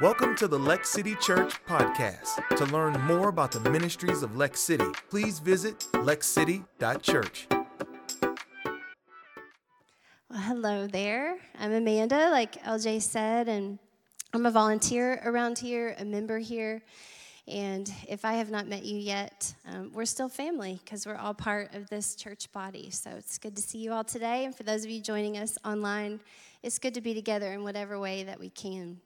Welcome to the Lex City Church podcast. To learn more about the ministries of Lex City, please visit lexcity.church. Well, hello there. I'm Amanda, like LJ said, and I'm a volunteer around here, a member here. And if I have not met you yet, um, we're still family because we're all part of this church body. So it's good to see you all today. And for those of you joining us online, it's good to be together in whatever way that we can.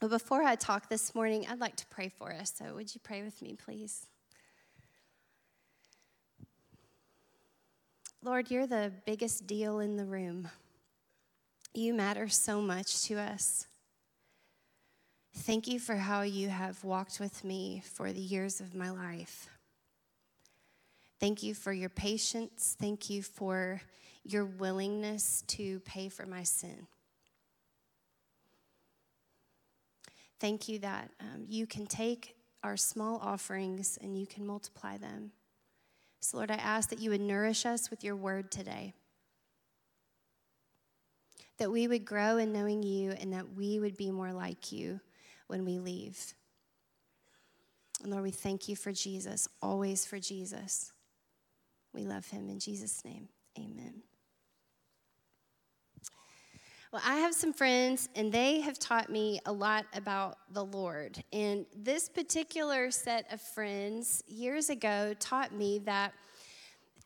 But before I talk this morning, I'd like to pray for us. So would you pray with me, please? Lord, you're the biggest deal in the room. You matter so much to us. Thank you for how you have walked with me for the years of my life. Thank you for your patience. Thank you for your willingness to pay for my sin. Thank you that um, you can take our small offerings and you can multiply them. So, Lord, I ask that you would nourish us with your word today. That we would grow in knowing you and that we would be more like you when we leave. And Lord, we thank you for Jesus, always for Jesus. We love him in Jesus' name. Amen. Well, I have some friends, and they have taught me a lot about the Lord. And this particular set of friends years ago taught me that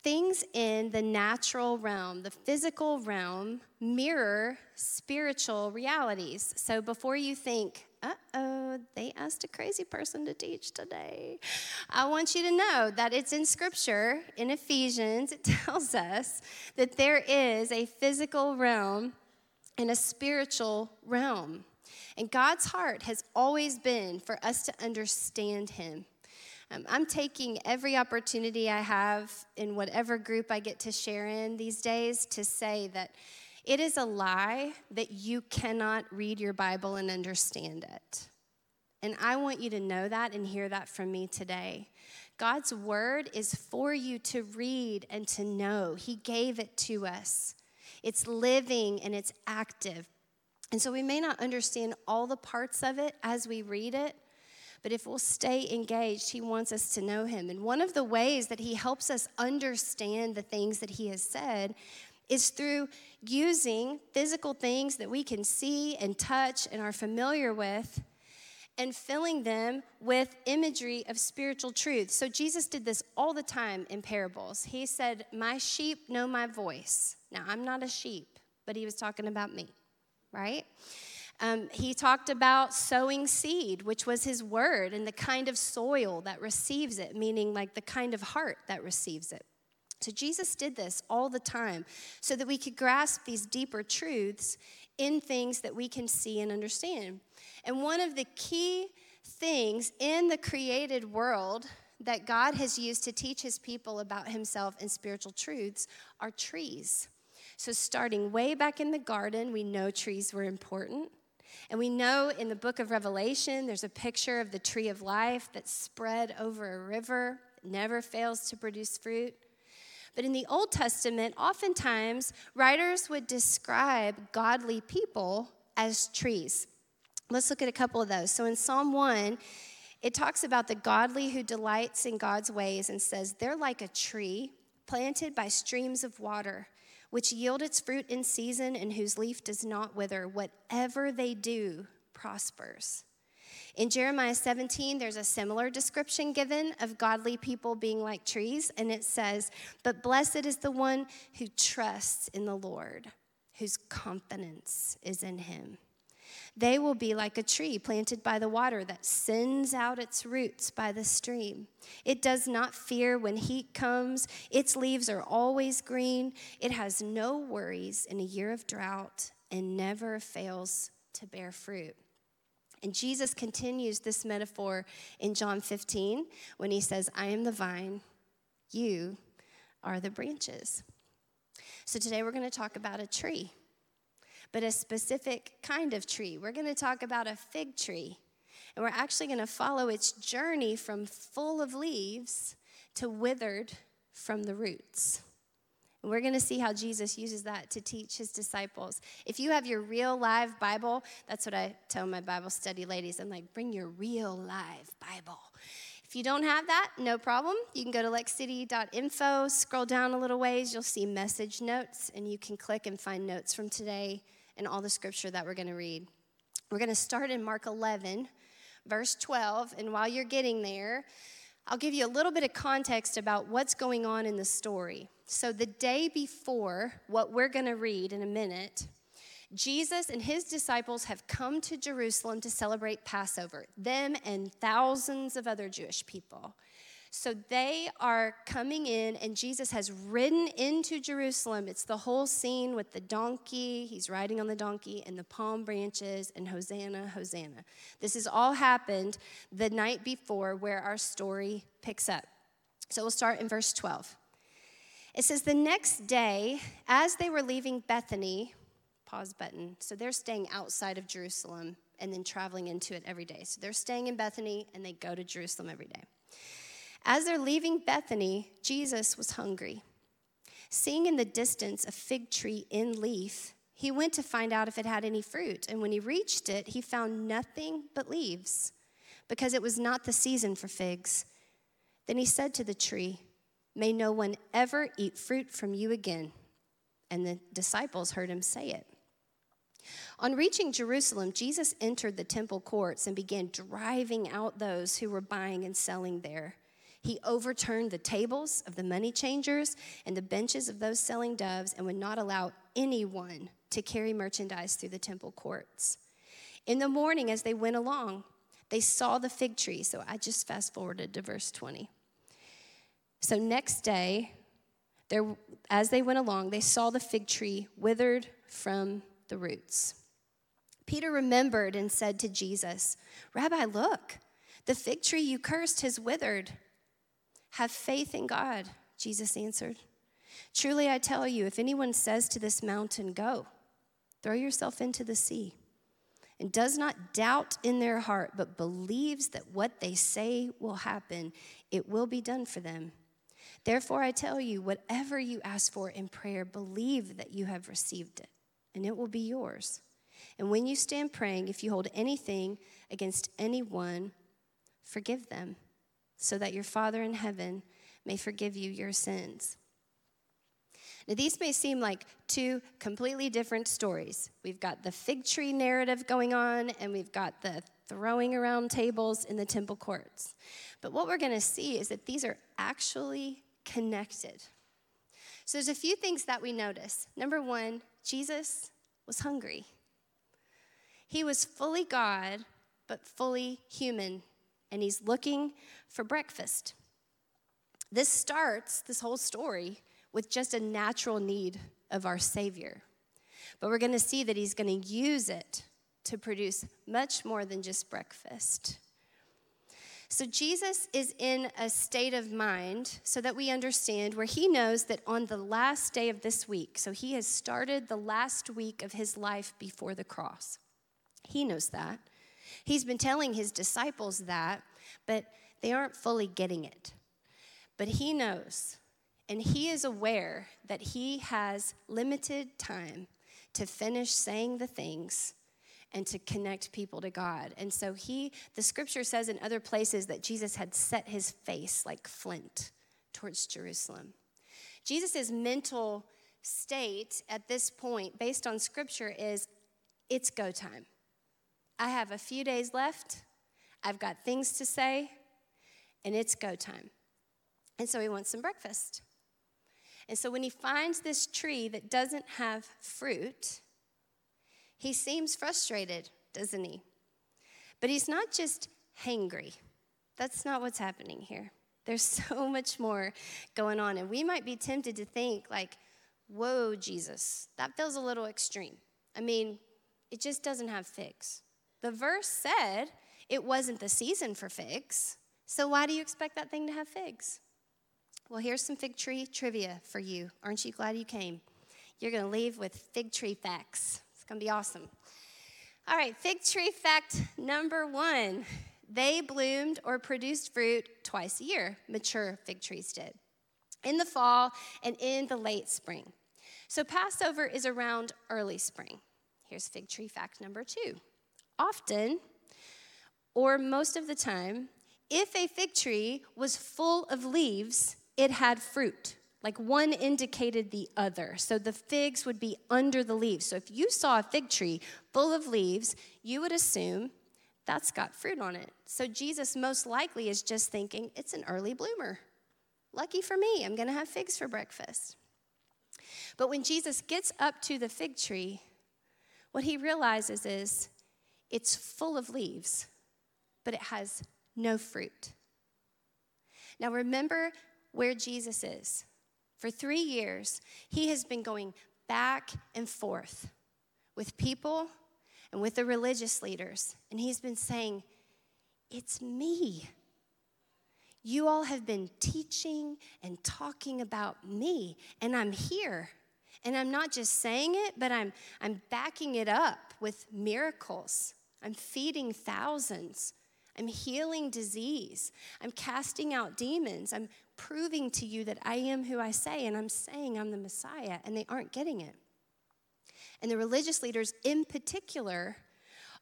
things in the natural realm, the physical realm, mirror spiritual realities. So before you think, uh oh, they asked a crazy person to teach today. I want you to know that it's in Scripture, in Ephesians, it tells us that there is a physical realm and a spiritual realm. And God's heart has always been for us to understand Him. Um, I'm taking every opportunity I have in whatever group I get to share in these days to say that it is a lie that you cannot read your Bible and understand it. And I want you to know that and hear that from me today. God's word is for you to read and to know. He gave it to us. It's living and it's active. And so we may not understand all the parts of it as we read it, but if we'll stay engaged, He wants us to know Him. And one of the ways that He helps us understand the things that He has said is through using physical things that we can see and touch and are familiar with and filling them with imagery of spiritual truth. So Jesus did this all the time in parables. He said, My sheep know my voice. Now, I'm not a sheep, but he was talking about me, right? Um, he talked about sowing seed, which was his word, and the kind of soil that receives it, meaning like the kind of heart that receives it. So Jesus did this all the time so that we could grasp these deeper truths in things that we can see and understand. And one of the key things in the created world that God has used to teach his people about himself and spiritual truths are trees. So, starting way back in the garden, we know trees were important. And we know in the book of Revelation, there's a picture of the tree of life that's spread over a river, never fails to produce fruit. But in the Old Testament, oftentimes writers would describe godly people as trees. Let's look at a couple of those. So in Psalm 1, it talks about the godly who delights in God's ways and says, They're like a tree planted by streams of water, which yield its fruit in season and whose leaf does not wither. Whatever they do prospers. In Jeremiah 17, there's a similar description given of godly people being like trees, and it says, But blessed is the one who trusts in the Lord, whose confidence is in him. They will be like a tree planted by the water that sends out its roots by the stream. It does not fear when heat comes, its leaves are always green. It has no worries in a year of drought and never fails to bear fruit. And Jesus continues this metaphor in John 15 when he says, I am the vine, you are the branches. So today we're going to talk about a tree but a specific kind of tree. We're going to talk about a fig tree, and we're actually going to follow its journey from full of leaves to withered from the roots. And we're going to see how Jesus uses that to teach his disciples. If you have your real live Bible, that's what I tell my Bible study ladies. I'm like, bring your real live Bible. If you don't have that, no problem. You can go to lexcity.info, scroll down a little ways, you'll see message notes, and you can click and find notes from today and all the scripture that we're going to read. We're going to start in Mark 11, verse 12, and while you're getting there, I'll give you a little bit of context about what's going on in the story. So, the day before what we're going to read in a minute, Jesus and his disciples have come to Jerusalem to celebrate Passover, them and thousands of other Jewish people. So they are coming in, and Jesus has ridden into Jerusalem. It's the whole scene with the donkey. He's riding on the donkey and the palm branches and Hosanna, Hosanna. This has all happened the night before where our story picks up. So we'll start in verse 12. It says, The next day, as they were leaving Bethany, pause button. So they're staying outside of Jerusalem and then traveling into it every day. So they're staying in Bethany and they go to Jerusalem every day. As they're leaving Bethany, Jesus was hungry. Seeing in the distance a fig tree in leaf, he went to find out if it had any fruit. And when he reached it, he found nothing but leaves, because it was not the season for figs. Then he said to the tree, May no one ever eat fruit from you again. And the disciples heard him say it. On reaching Jerusalem, Jesus entered the temple courts and began driving out those who were buying and selling there. He overturned the tables of the money changers and the benches of those selling doves and would not allow anyone to carry merchandise through the temple courts. In the morning, as they went along, they saw the fig tree. So I just fast forwarded to verse 20. So next day, there, as they went along, they saw the fig tree withered from the roots. Peter remembered and said to Jesus, Rabbi, look, the fig tree you cursed has withered. Have faith in God, Jesus answered. Truly, I tell you, if anyone says to this mountain, Go, throw yourself into the sea, and does not doubt in their heart, but believes that what they say will happen, it will be done for them. Therefore, I tell you, whatever you ask for in prayer, believe that you have received it, and it will be yours. And when you stand praying, if you hold anything against anyone, forgive them so that your Father in heaven may forgive you your sins. Now, these may seem like two completely different stories. We've got the fig tree narrative going on, and we've got the throwing around tables in the temple courts. But what we're going to see is that these are actually connected. So, there's a few things that we notice. Number one, Jesus was hungry. He was fully God, but fully human and he's looking for breakfast. This starts, this whole story, with just a natural need of our Savior. But we're going to see that he's going to use it to produce much more than just breakfast. So, Jesus is in a state of mind so that we understand where he knows that on the last day of this week, so he has started the last week of his life before the cross. He knows that. He's been telling his disciples that, but they aren't fully getting it. But he knows, and he is aware that he has limited time to finish saying the things and to connect people to God. And so he, the scripture says in other places that Jesus had set his face like flint towards Jerusalem. Jesus' mental state at this point, based on scripture, is it's go time. I have a few days left. I've got things to say, and it's go time. And so he wants some breakfast. And so when he finds this tree that doesn't have fruit, he seems frustrated, doesn't he? But he's not just hangry. That's not what's happening here. There's so much more going on. And we might be tempted to think, like, whoa, Jesus, that feels a little extreme. I mean, it just doesn't have figs. The verse said it wasn't the season for figs. So why do you expect that thing to have figs? Well, here's some fig tree trivia for you. Aren't you glad you came? You're going to leave with fig tree facts. To be awesome. All right, fig tree fact number one they bloomed or produced fruit twice a year, mature fig trees did. in the fall and in the late spring. So Passover is around early spring. Here's fig tree fact number two. Often, or most of the time, if a fig tree was full of leaves, it had fruit. Like one indicated the other. So the figs would be under the leaves. So if you saw a fig tree full of leaves, you would assume that's got fruit on it. So Jesus most likely is just thinking, it's an early bloomer. Lucky for me, I'm going to have figs for breakfast. But when Jesus gets up to the fig tree, what he realizes is it's full of leaves, but it has no fruit. Now remember where Jesus is. For three years, he has been going back and forth with people and with the religious leaders, and he's been saying, It's me. You all have been teaching and talking about me, and I'm here. And I'm not just saying it, but I'm, I'm backing it up with miracles. I'm feeding thousands. I'm healing disease. I'm casting out demons. I'm proving to you that I am who I say, and I'm saying I'm the Messiah, and they aren't getting it. And the religious leaders, in particular,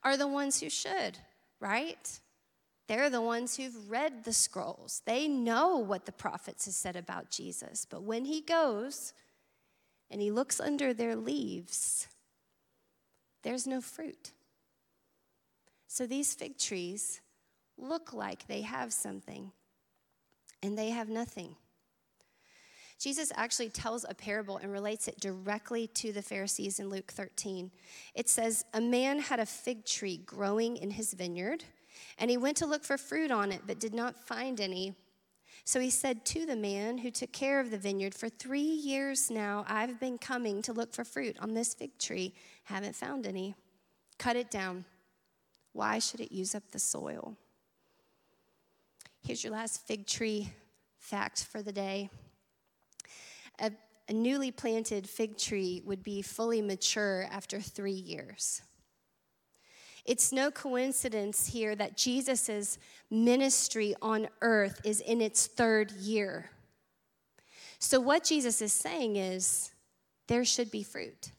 are the ones who should, right? They're the ones who've read the scrolls. They know what the prophets have said about Jesus. But when he goes and he looks under their leaves, there's no fruit. So these fig trees look like they have something, and they have nothing. Jesus actually tells a parable and relates it directly to the Pharisees in Luke 13. It says, A man had a fig tree growing in his vineyard and he went to look for fruit on it, but did not find any. So he said to the man who took care of the vineyard, For three years now I've been coming to look for fruit on this fig tree, haven't found any. Cut it down. Why should it use up the soil? Here's your last fig tree fact for the day. A, a newly planted fig tree would be fully mature after three years. It's no coincidence here that Jesus' ministry on earth is in its third year. So, what Jesus is saying is there should be fruit,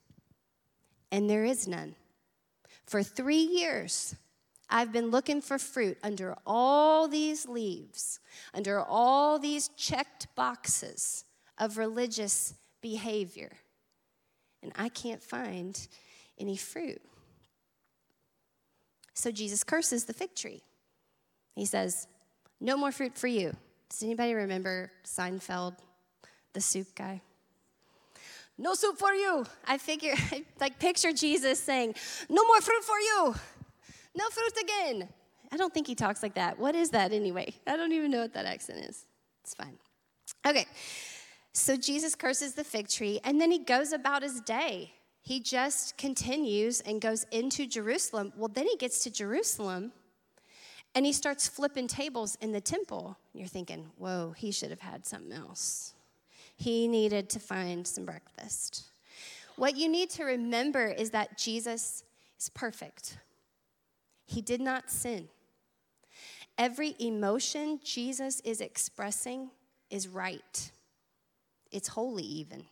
and there is none. For three years, I've been looking for fruit under all these leaves, under all these checked boxes of religious behavior, and I can't find any fruit. So Jesus curses the fig tree. He says, No more fruit for you. Does anybody remember Seinfeld, the soup guy? No soup for you. I figure, like picture Jesus saying, No more fruit for you. No fruit again. I don't think he talks like that. What is that anyway? I don't even know what that accent is. It's fine. Okay, so Jesus curses the fig tree and then he goes about his day he just continues and goes into Jerusalem. Well, then he gets to Jerusalem and he starts flipping tables in the temple. You're thinking, whoa, he should have had something else. He needed to find some breakfast. What you need to remember is that Jesus is perfect, he did not sin. Every emotion Jesus is expressing is right, it's holy, even.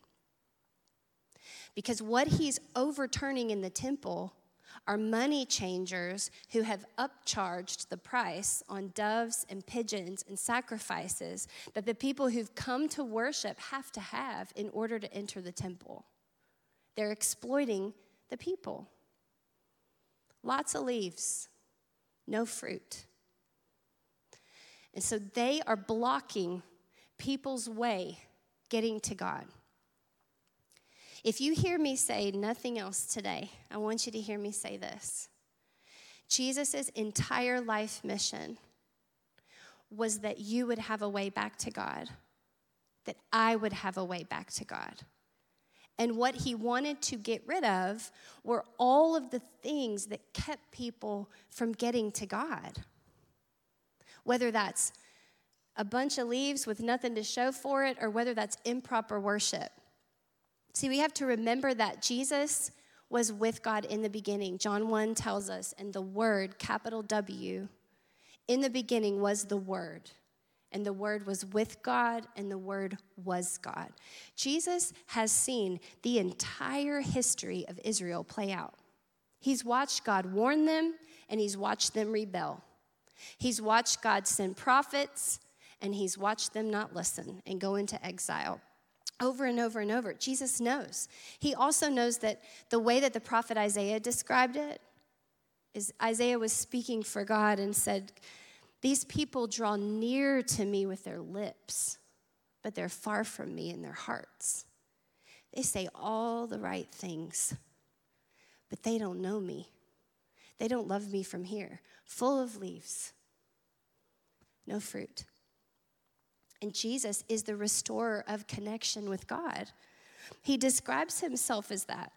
Because what he's overturning in the temple are money changers who have upcharged the price on doves and pigeons and sacrifices that the people who've come to worship have to have in order to enter the temple. They're exploiting the people. Lots of leaves, no fruit. And so they are blocking people's way getting to God. If you hear me say nothing else today, I want you to hear me say this Jesus' entire life mission was that you would have a way back to God, that I would have a way back to God. And what he wanted to get rid of were all of the things that kept people from getting to God. Whether that's a bunch of leaves with nothing to show for it, or whether that's improper worship. See, we have to remember that Jesus was with God in the beginning. John 1 tells us, and the Word, capital W, in the beginning was the Word, and the Word was with God, and the Word was God. Jesus has seen the entire history of Israel play out. He's watched God warn them, and he's watched them rebel. He's watched God send prophets, and he's watched them not listen and go into exile over and over and over. Jesus knows. He also knows that the way that the prophet Isaiah described it is Isaiah was speaking for God and said, These people draw near to me with their lips, but they're far from me in their hearts. They say all the right things, but they don't know me. They don't love me from here, full of leaves, no fruit. And Jesus is the restorer of connection with God. He describes himself as that.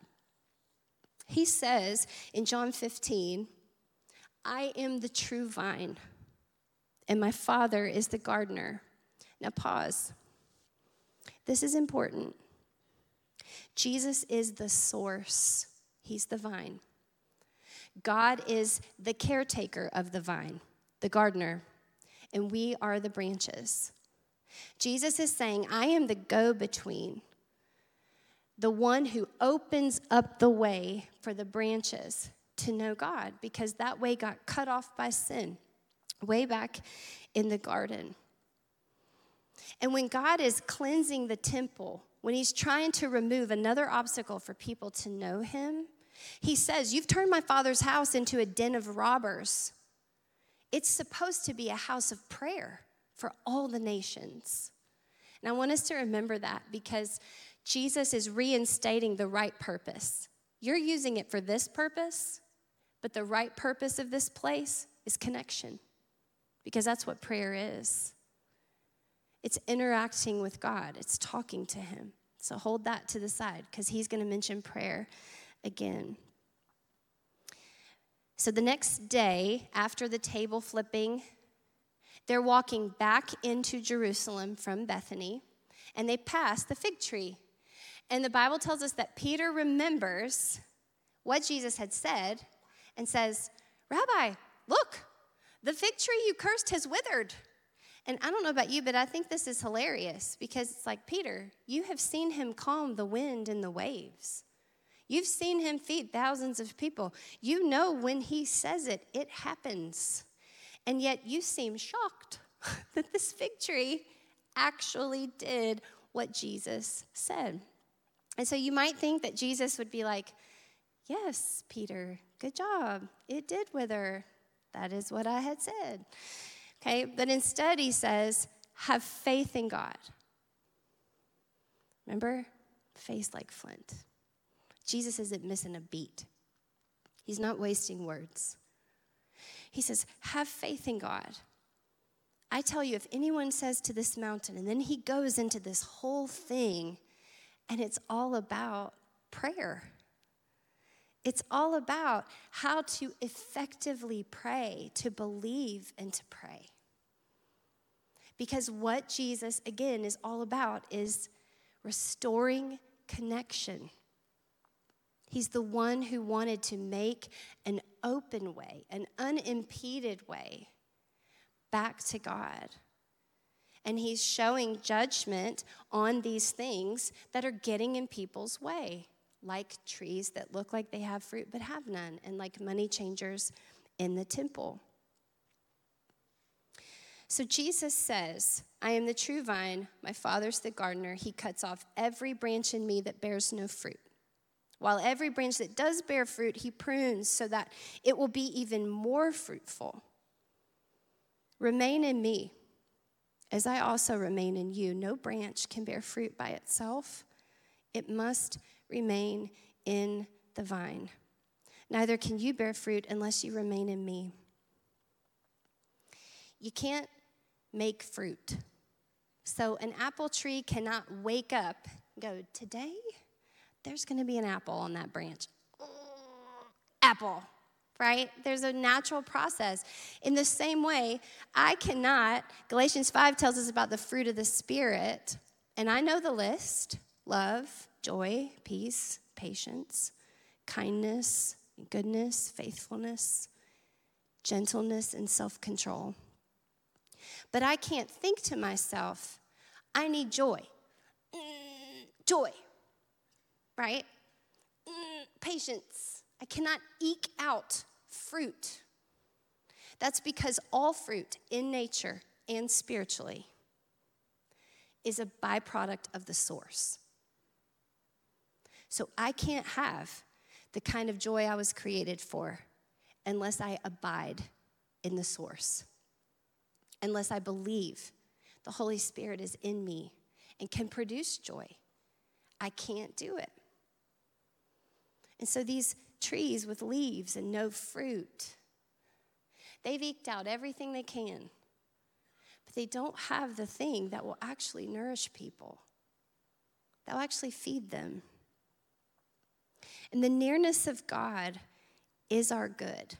He says in John 15, I am the true vine, and my Father is the gardener. Now, pause. This is important. Jesus is the source, He's the vine. God is the caretaker of the vine, the gardener, and we are the branches. Jesus is saying, I am the go between, the one who opens up the way for the branches to know God, because that way got cut off by sin way back in the garden. And when God is cleansing the temple, when He's trying to remove another obstacle for people to know Him, He says, You've turned my Father's house into a den of robbers. It's supposed to be a house of prayer for all the nations. And I want us to remember that because Jesus is reinstating the right purpose. You're using it for this purpose, but the right purpose of this place is connection because that's what prayer is. It's interacting with God, it's talking to Him. So hold that to the side because He's going to mention prayer again. So the next day, after the table flipping, they're walking back into Jerusalem from Bethany, and they pass the fig tree. And the Bible tells us that Peter remembers what Jesus had said and says, Rabbi, look, the fig tree you cursed has withered. And I don't know about you, but I think this is hilarious because it's like, Peter, you have seen him calm the wind and the waves. You've seen him feed thousands of people. You know when he says it, it happens. And yet you seem shocked that this fig tree actually did what Jesus said. And so you might think that Jesus would be like, Yes, Peter, good job. It did wither. That is what I had said. Okay, but instead he says, Have faith in God. Remember? Face like flint. Jesus isn't missing a beat, he's not wasting words. He says, Have faith in God. I tell you, if anyone says to this mountain, and then he goes into this whole thing, and it's all about prayer. It's all about how to effectively pray, to believe, and to pray. Because what Jesus, again, is all about is restoring connection. He's the one who wanted to make an open way, an unimpeded way back to God. And he's showing judgment on these things that are getting in people's way, like trees that look like they have fruit but have none, and like money changers in the temple. So Jesus says, I am the true vine, my father's the gardener. He cuts off every branch in me that bears no fruit. While every branch that does bear fruit, he prunes so that it will be even more fruitful. Remain in me, as I also remain in you. No branch can bear fruit by itself, it must remain in the vine. Neither can you bear fruit unless you remain in me. You can't make fruit. So, an apple tree cannot wake up and go, Today, there's going to be an apple on that branch. Mm, apple, right? There's a natural process. In the same way, I cannot, Galatians 5 tells us about the fruit of the Spirit, and I know the list love, joy, peace, patience, kindness, goodness, faithfulness, gentleness, and self control. But I can't think to myself, I need joy. Mm, joy, right? Mm, patience. I cannot eke out fruit. That's because all fruit in nature and spiritually is a byproduct of the source. So I can't have the kind of joy I was created for unless I abide in the source, unless I believe the Holy Spirit is in me and can produce joy. I can't do it. And so these trees with leaves and no fruit, they've eked out everything they can, but they don't have the thing that will actually nourish people, that will actually feed them. And the nearness of God is our good.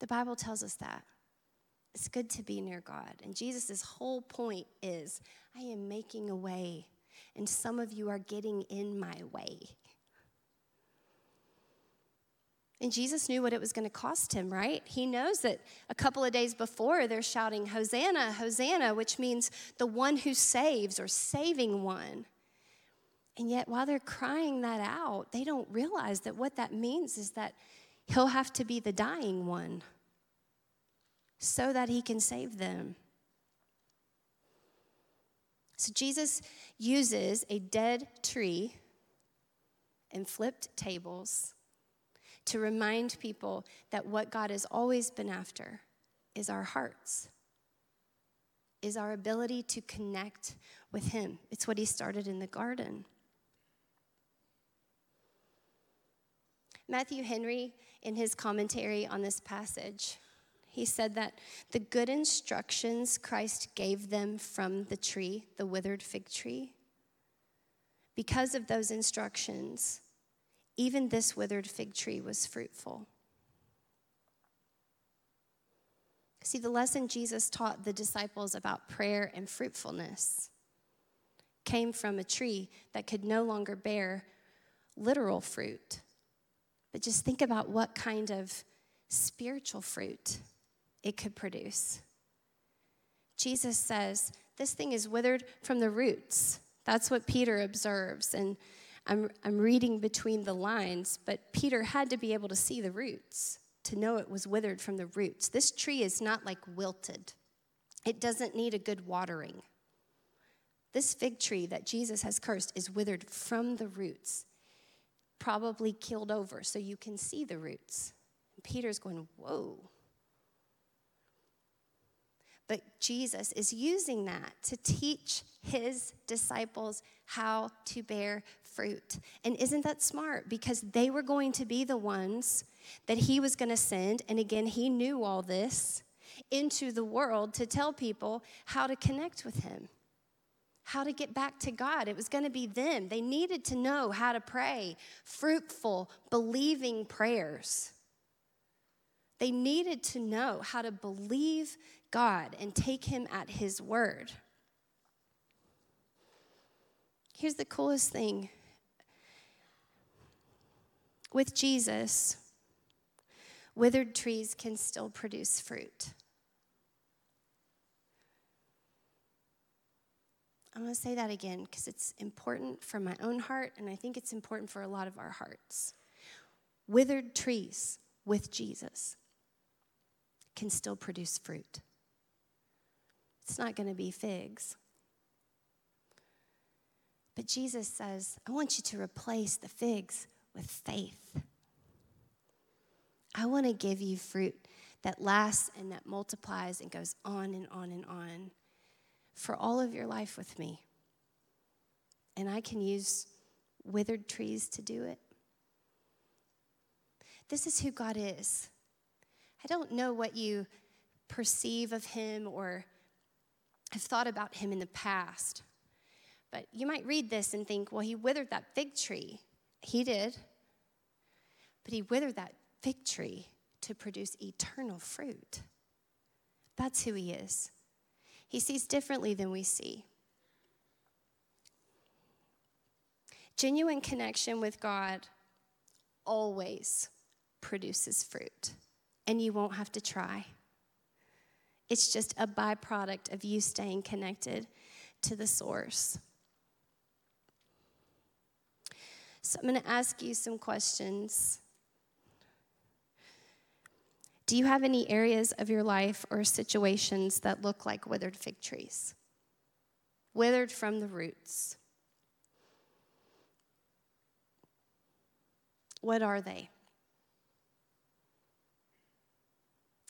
The Bible tells us that. It's good to be near God. And Jesus' whole point is I am making a way, and some of you are getting in my way. And Jesus knew what it was going to cost him, right? He knows that a couple of days before they're shouting, Hosanna, Hosanna, which means the one who saves or saving one. And yet, while they're crying that out, they don't realize that what that means is that he'll have to be the dying one so that he can save them. So, Jesus uses a dead tree and flipped tables to remind people that what God has always been after is our hearts, is our ability to connect with Him. It's what He started in the garden. Matthew Henry, in his commentary on this passage, he said that the good instructions Christ gave them from the tree, the withered fig tree, because of those instructions, even this withered fig tree was fruitful. See, the lesson Jesus taught the disciples about prayer and fruitfulness came from a tree that could no longer bear literal fruit but just think about what kind of spiritual fruit it could produce. Jesus says, This thing is withered from the roots. That's what Peter observes. And I'm, I'm reading between the lines, but Peter had to be able to see the roots to know it was withered from the roots. This tree is not like wilted, it doesn't need a good watering. This fig tree that Jesus has cursed is withered from the roots probably killed over so you can see the roots. And Peter's going, Whoa. But Jesus is using that to teach his disciples how to bear fruit. And isn't that smart? Because they were going to be the ones that he was going to send. And again, he knew all this into the world to tell people how to connect with him how to get back to God. It was going to be them. They needed to know how to pray fruitful, believing prayers. They needed to know how to believe God and take Him at His word. Here's the coolest thing with Jesus, withered trees can still produce fruit. I'm going to say that again because it's important for my own heart, and I think it's important for a lot of our hearts. Withered trees with Jesus can still produce fruit. It's not going to be figs. But Jesus says, I want you to replace the figs with faith. I want to give you fruit that lasts and that multiplies and goes on and on and on for all of your life with me. And I can use withered trees to do it. This is who God is. I don't know what you perceive of him or have thought about him in the past, but you might read this and think, well, he withered that fig tree. He did. But he withered that fig tree to produce eternal fruit. That's who he is. He sees differently than we see. Genuine connection with God always produces fruit, and you won't have to try. It's just a byproduct of you staying connected to the source. So I'm going to ask you some questions. Do you have any areas of your life or situations that look like withered fig trees? Withered from the roots. What are they?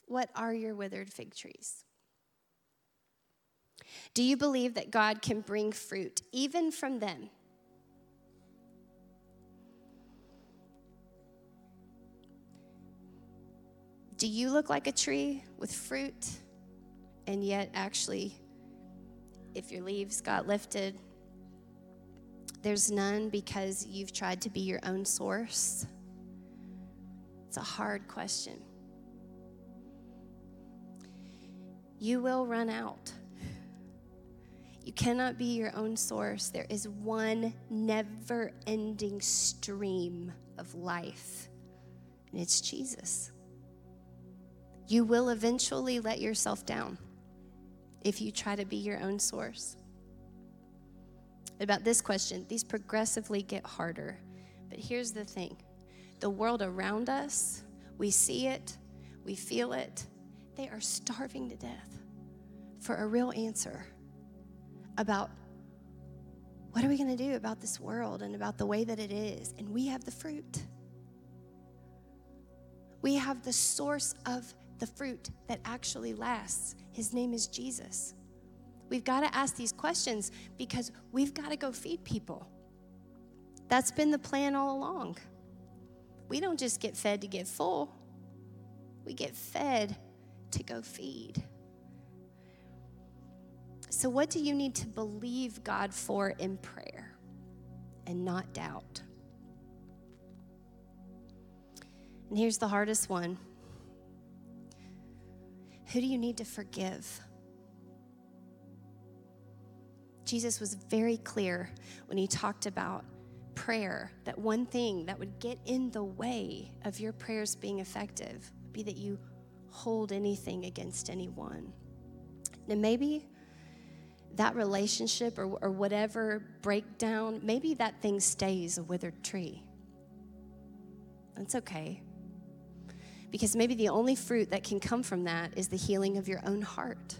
What are your withered fig trees? Do you believe that God can bring fruit even from them? Do you look like a tree with fruit and yet actually, if your leaves got lifted, there's none because you've tried to be your own source? It's a hard question. You will run out. You cannot be your own source. There is one never ending stream of life, and it's Jesus. You will eventually let yourself down if you try to be your own source. About this question, these progressively get harder. But here's the thing the world around us, we see it, we feel it, they are starving to death for a real answer about what are we going to do about this world and about the way that it is. And we have the fruit. We have the source of the fruit that actually lasts. His name is Jesus. We've got to ask these questions because we've got to go feed people. That's been the plan all along. We don't just get fed to get full, we get fed to go feed. So, what do you need to believe God for in prayer and not doubt? And here's the hardest one who do you need to forgive? Jesus was very clear when he talked about prayer that one thing that would get in the way of your prayers being effective would be that you hold anything against anyone. Now, maybe that relationship or, or whatever breakdown, maybe that thing stays a withered tree. That's okay. Because maybe the only fruit that can come from that is the healing of your own heart.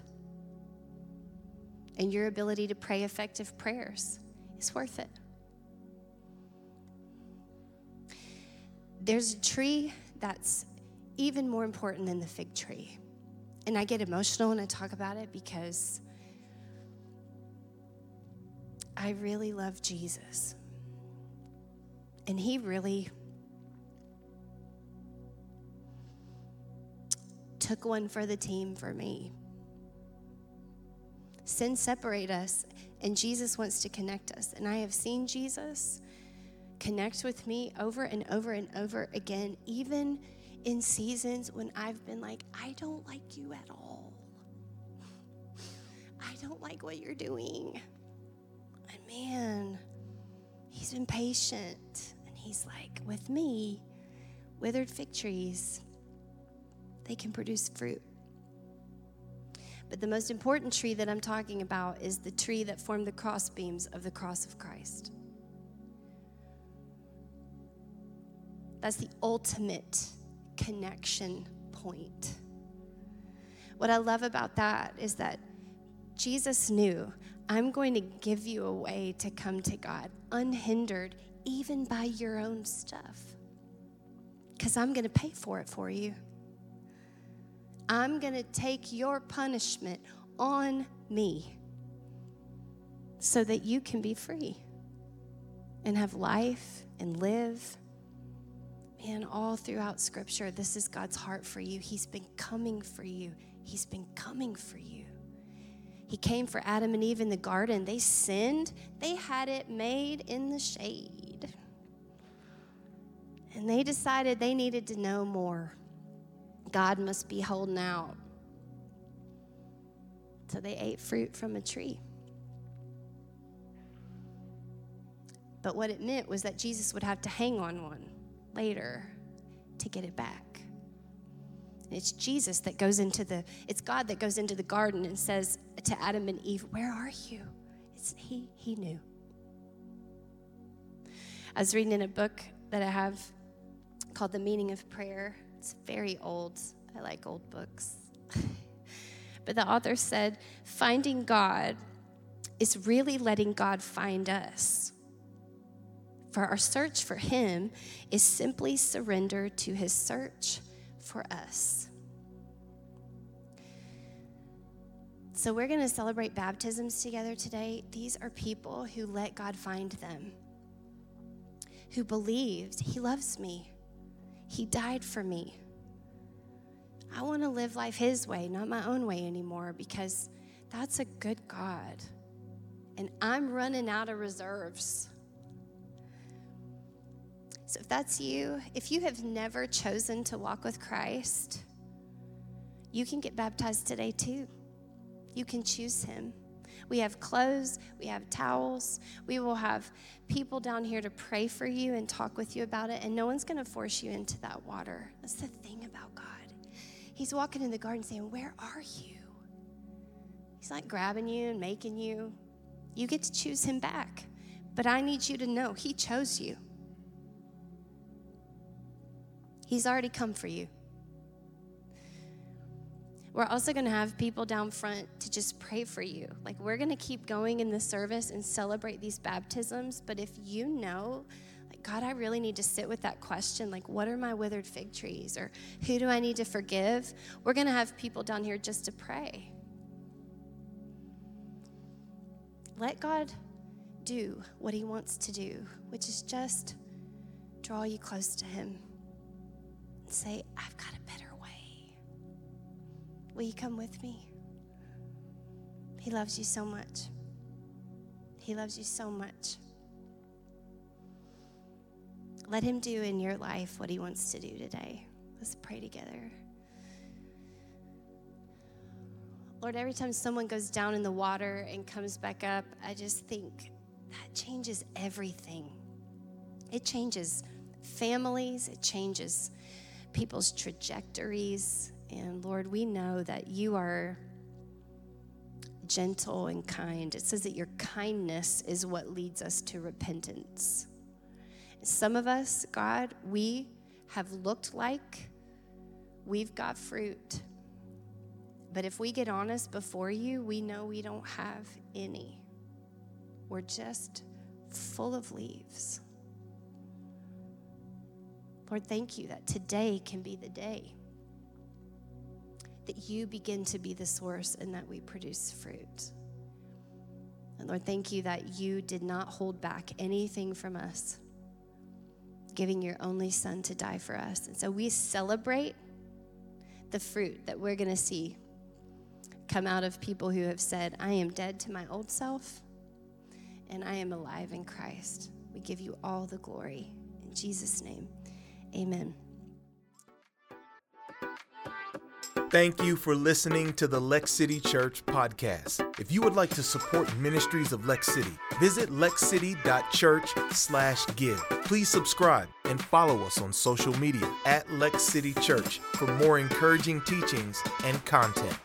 And your ability to pray effective prayers is worth it. There's a tree that's even more important than the fig tree. And I get emotional when I talk about it because I really love Jesus. And he really took one for the team for me. Sin separate us, and Jesus wants to connect us. And I have seen Jesus connect with me over and over and over again, even in seasons when I've been like, I don't like you at all. I don't like what you're doing. And man, he's been patient. And he's like, with me, withered fig trees they can produce fruit. But the most important tree that I'm talking about is the tree that formed the crossbeams of the cross of Christ. That's the ultimate connection point. What I love about that is that Jesus knew I'm going to give you a way to come to God unhindered, even by your own stuff, because I'm going to pay for it for you. I'm going to take your punishment on me so that you can be free and have life and live. Man, all throughout Scripture, this is God's heart for you. He's been coming for you. He's been coming for you. He came for Adam and Eve in the garden. They sinned, they had it made in the shade. And they decided they needed to know more. God must be holding out. So they ate fruit from a tree. But what it meant was that Jesus would have to hang on one later to get it back. And it's Jesus that goes into the, it's God that goes into the garden and says to Adam and Eve, Where are you? It's he, he knew. I was reading in a book that I have called The Meaning of Prayer. It's very old. I like old books. but the author said, Finding God is really letting God find us. For our search for Him is simply surrender to His search for us. So, we're going to celebrate baptisms together today. These are people who let God find them, who believed He loves me, He died for me. I want to live life His way, not my own way anymore, because that's a good God. And I'm running out of reserves. So if that's you, if you have never chosen to walk with Christ, you can get baptized today too. You can choose Him. We have clothes, we have towels. We will have people down here to pray for you and talk with you about it, and no one's going to force you into that water. That's the thing about God. He's walking in the garden saying, Where are you? He's not grabbing you and making you. You get to choose Him back. But I need you to know He chose you. He's already come for you. We're also going to have people down front to just pray for you. Like, we're going to keep going in the service and celebrate these baptisms. But if you know, like, God, I really need to sit with that question, like, what are my withered fig trees? Or who do I need to forgive? We're going to have people down here just to pray. Let God do what He wants to do, which is just draw you close to Him and say, I've got a better. Will you come with me? He loves you so much. He loves you so much. Let Him do in your life what He wants to do today. Let's pray together. Lord, every time someone goes down in the water and comes back up, I just think that changes everything. It changes families, it changes people's trajectories. And Lord, we know that you are gentle and kind. It says that your kindness is what leads us to repentance. Some of us, God, we have looked like we've got fruit. But if we get honest before you, we know we don't have any. We're just full of leaves. Lord, thank you that today can be the day that you begin to be the source and that we produce fruit. And Lord, thank you that you did not hold back anything from us, giving your only son to die for us. And so we celebrate the fruit that we're going to see come out of people who have said, I am dead to my old self and I am alive in Christ. We give you all the glory. In Jesus' name. Amen. Thank you for listening to the Lex City Church podcast. If you would like to support ministries of Lex City, visit lexcity.church/give. Please subscribe and follow us on social media at Lex City Church for more encouraging teachings and content.